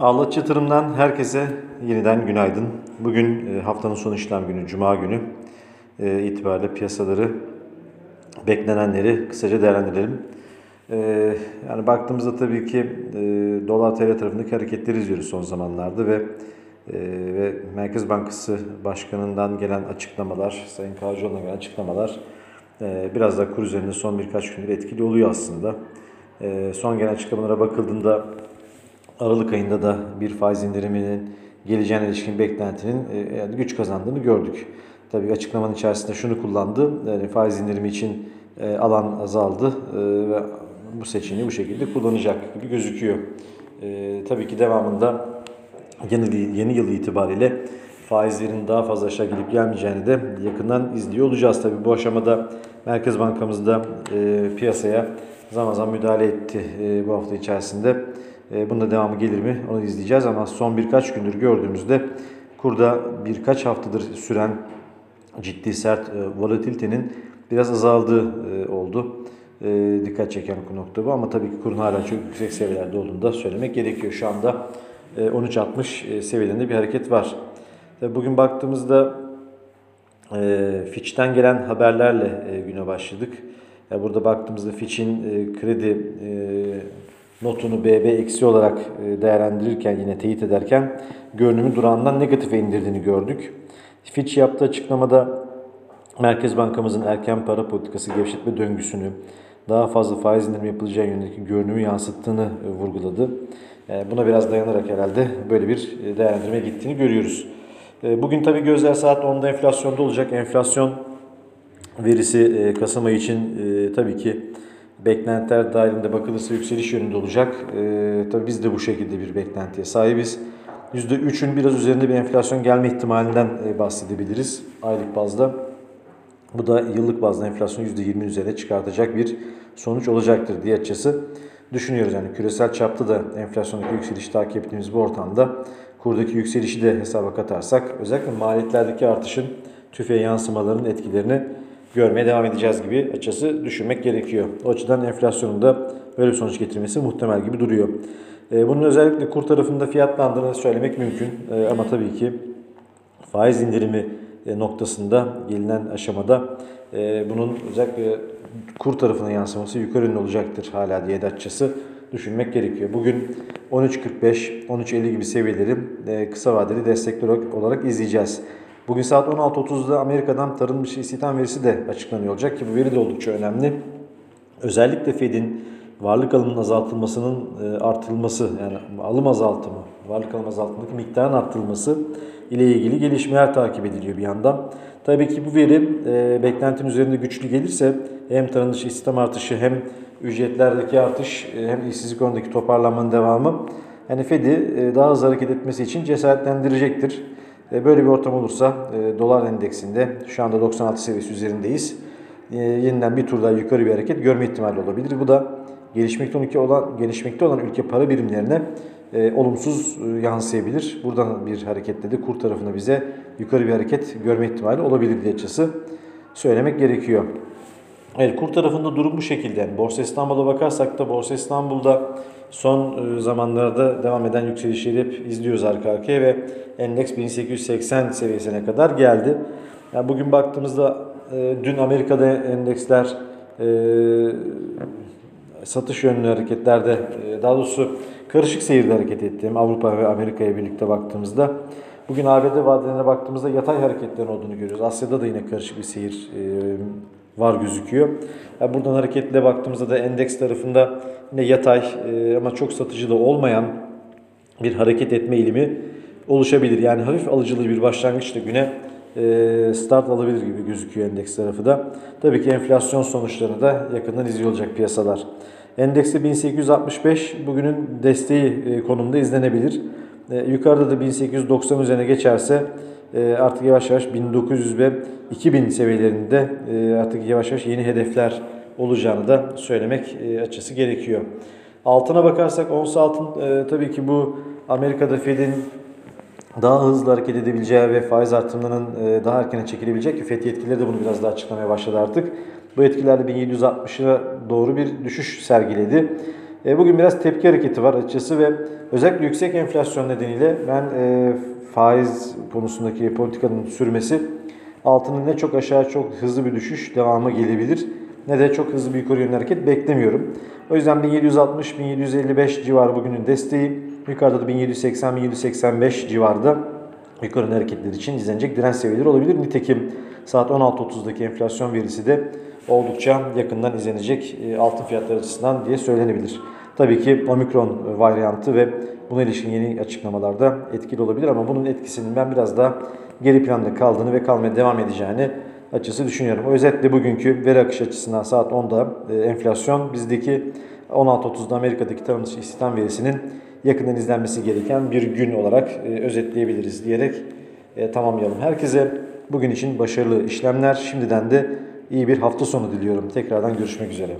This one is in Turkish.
Ağlaç Yatırım'dan herkese yeniden günaydın. Bugün e, haftanın son işlem günü, Cuma günü e, itibariyle piyasaları, beklenenleri kısaca değerlendirelim. E, yani baktığımızda tabii ki dolar TL tarafındaki hareketleri izliyoruz son zamanlarda ve ve Merkez Bankası Başkanı'ndan gelen açıklamalar, Sayın Kavcıoğlu'na gelen açıklamalar biraz da kur üzerinde son birkaç gündür etkili oluyor aslında. Son gelen açıklamalara bakıldığında Aralık ayında da bir faiz indiriminin geleceğine ilişkin beklentinin e, güç kazandığını gördük. Tabii açıklamanın içerisinde şunu kullandı. Yani faiz indirimi için e, alan azaldı e, ve bu seçeneği bu şekilde kullanacak gibi gözüküyor. Tabii ki devamında yeni, yeni yıl itibariyle faizlerin daha fazla aşağı gidip gelmeyeceğini de yakından izliyor olacağız. Tabii bu aşamada Merkez Bankamız da piyasaya zaman zaman müdahale etti bu hafta içerisinde. E, bunda devamı gelir mi onu izleyeceğiz ama son birkaç gündür gördüğümüzde kurda birkaç haftadır süren ciddi sert e, volatilitenin biraz azaldığı e, oldu. E, dikkat çeken nokta bu ama tabii ki kurun hala çok yüksek seviyelerde olduğunu da söylemek gerekiyor. Şu anda e, 13.60 e, seviyelerinde bir hareket var. Bugün baktığımızda Fitch'ten gelen haberlerle güne başladık. Burada baktığımızda Fitch'in kredi notunu BB eksi olarak e, değerlendirirken yine teyit ederken görünümü durağından negatife indirdiğini gördük. Fitch yaptığı açıklamada Merkez Bankamızın erken para politikası gevşetme döngüsünü daha fazla faiz indirimi yapılacağı yönündeki görünümü yansıttığını e, vurguladı. E, buna biraz dayanarak herhalde böyle bir değerlendirme gittiğini görüyoruz. Bugün tabii gözler saat 10'da enflasyonda olacak. Enflasyon verisi Kasım ayı için tabii ki beklentiler dahilinde bakılırsa yükseliş yönünde olacak. E, tabii biz de bu şekilde bir beklentiye sahibiz. %3'ün biraz üzerinde bir enflasyon gelme ihtimalinden e, bahsedebiliriz aylık bazda. Bu da yıllık bazda enflasyon %20'nin üzerine çıkartacak bir sonuç olacaktır diye açısı düşünüyoruz. Yani küresel çapta da enflasyondaki yükselişi takip ettiğimiz bu ortamda kurdaki yükselişi de hesaba katarsak özellikle maliyetlerdeki artışın tüfeğe yansımalarının etkilerini görmeye devam edeceğiz gibi açısı düşünmek gerekiyor. O açıdan enflasyonun da böyle bir sonuç getirmesi muhtemel gibi duruyor. E, bunun özellikle kur tarafında fiyatlandığını söylemek mümkün. E, ama tabii ki faiz indirimi e, noktasında gelinen aşamada bunun özellikle kur tarafına yansıması yukarı olacaktır hala diye de açısı düşünmek gerekiyor. Bugün 13.45, 13.50 gibi seviyeleri kısa vadeli destekler olarak izleyeceğiz. Bugün saat 16.30'da Amerika'dan tarım dışı istihdam verisi de açıklanıyor olacak ki bu veri de oldukça önemli. Özellikle Fed'in varlık alımının azaltılmasının e, artırılması yani alım azaltımı, varlık alım azaltımındaki miktarın arttırılması ile ilgili gelişmeler takip ediliyor bir yandan. Tabii ki bu veri e, beklentinin üzerinde güçlü gelirse hem tarım dışı istihdam artışı hem ücretlerdeki artış e, hem işsizlik oranındaki toparlanmanın devamı yani Fed'i e, daha hızlı hareket etmesi için cesaretlendirecektir. E, böyle bir ortam olursa e, dolar endeksinde şu anda 96 seviyesi üzerindeyiz. E, yeniden bir tur daha yukarı bir hareket görme ihtimali olabilir. Bu da gelişmekte olan gelişmekte olan ülke para birimlerine olumsuz yansıyabilir. Buradan bir hareketle de kur tarafına bize yukarı bir hareket görme ihtimali olabilir diye açısı söylemek gerekiyor. Evet kur tarafında durum bu şekilde. Yani Borsa İstanbul'a bakarsak da Borsa İstanbul'da son e, zamanlarda devam eden yükselişleri hep izliyoruz arka arkaya ve endeks 1880 seviyesine kadar geldi. Yani bugün baktığımızda e, dün Amerika'da endeksler e, satış yönlü hareketlerde daha doğrusu karışık seyirde hareket ettiğim Avrupa ve Amerika'ya birlikte baktığımızda bugün ABD vadelerine baktığımızda yatay hareketlerin olduğunu görüyoruz. Asya'da da yine karışık bir seyir var gözüküyor. Buradan hareketle baktığımızda da endeks tarafında yine yatay e, ama çok satıcı da olmayan bir hareket etme eğilimi oluşabilir. Yani hafif alıcılı bir başlangıçla güne e, start alabilir gibi gözüküyor endeks tarafı da. Tabii ki enflasyon sonuçlarını da yakından izliyor olacak piyasalar. Endekste 1865 bugünün desteği e, konumda izlenebilir. Yukarıda da 1890 üzerine geçerse artık yavaş yavaş 1900 ve 2000 seviyelerinde e, artık yavaş yavaş yeni hedefler olacağını da söylemek e, açısı gerekiyor. Altına bakarsak ons altın e, tabii ki bu Amerika'da Fed'in daha hızlı hareket edebileceği ve faiz artımlarının daha erkene çekilebilecek ki FED yetkilileri de bunu biraz daha açıklamaya başladı artık. Bu etkilerle 1760'a doğru bir düşüş sergiledi. E, bugün biraz tepki hareketi var açıkçası ve özellikle yüksek enflasyon nedeniyle ben e, faiz konusundaki politikanın sürmesi altının ne çok aşağı çok hızlı bir düşüş devamı gelebilir ne de çok hızlı bir yukarı yönlü hareket beklemiyorum. O yüzden 1760-1755 civarı bugünün desteği. Yukarıda da 1780-1785 civarında yukarı hareketler için izlenecek direnç seviyeleri olabilir. Nitekim saat 16.30'daki enflasyon verisi de oldukça yakından izlenecek e, altın fiyatları açısından diye söylenebilir. Tabii ki omikron varyantı ve buna ilişkin yeni açıklamalarda etkili olabilir ama bunun etkisinin ben biraz daha geri planda kaldığını ve kalmaya devam edeceğini açısı düşünüyorum. Özetle bugünkü veri akışı açısından saat 10'da e, enflasyon bizdeki 16.30'da Amerika'daki tarım istihdam verisinin yakından izlenmesi gereken bir gün olarak e, özetleyebiliriz diyerek e, tamamlayalım. Herkese bugün için başarılı işlemler. Şimdiden de iyi bir hafta sonu diliyorum. Tekrardan görüşmek üzere.